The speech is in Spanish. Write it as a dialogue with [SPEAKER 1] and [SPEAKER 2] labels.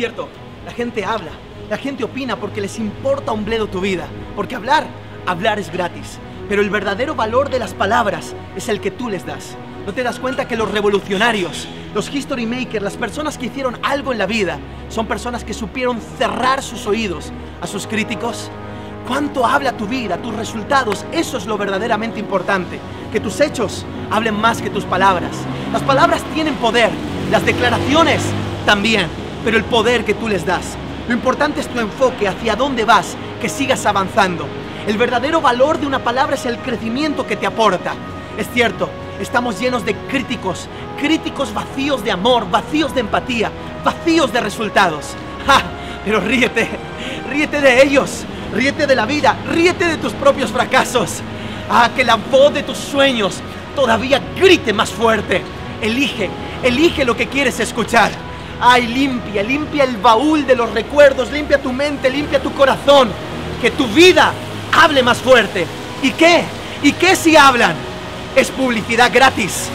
[SPEAKER 1] cierto, la gente habla, la gente opina porque les importa un bledo tu vida. Porque hablar, hablar es gratis. Pero el verdadero valor de las palabras es el que tú les das. ¿No te das cuenta que los revolucionarios, los history makers, las personas que hicieron algo en la vida, son personas que supieron cerrar sus oídos a sus críticos? ¿Cuánto habla tu vida, tus resultados? Eso es lo verdaderamente importante. Que tus hechos hablen más que tus palabras. Las palabras tienen poder, las declaraciones también, pero el poder que tú les das. Lo importante es tu enfoque, hacia dónde vas, que sigas avanzando. El verdadero valor de una palabra es el crecimiento que te aporta. Es cierto, estamos llenos de críticos, críticos vacíos de amor, vacíos de empatía, vacíos de resultados. ¡Ja! Pero ríete, ríete de ellos, ríete de la vida, ríete de tus propios fracasos. Ah, que la voz de tus sueños todavía grite más fuerte. Elige, elige lo que quieres escuchar. Ay, limpia, limpia el baúl de los recuerdos, limpia tu mente, limpia tu corazón. Que tu vida hable más fuerte. ¿Y qué? ¿Y qué si hablan? Es publicidad gratis.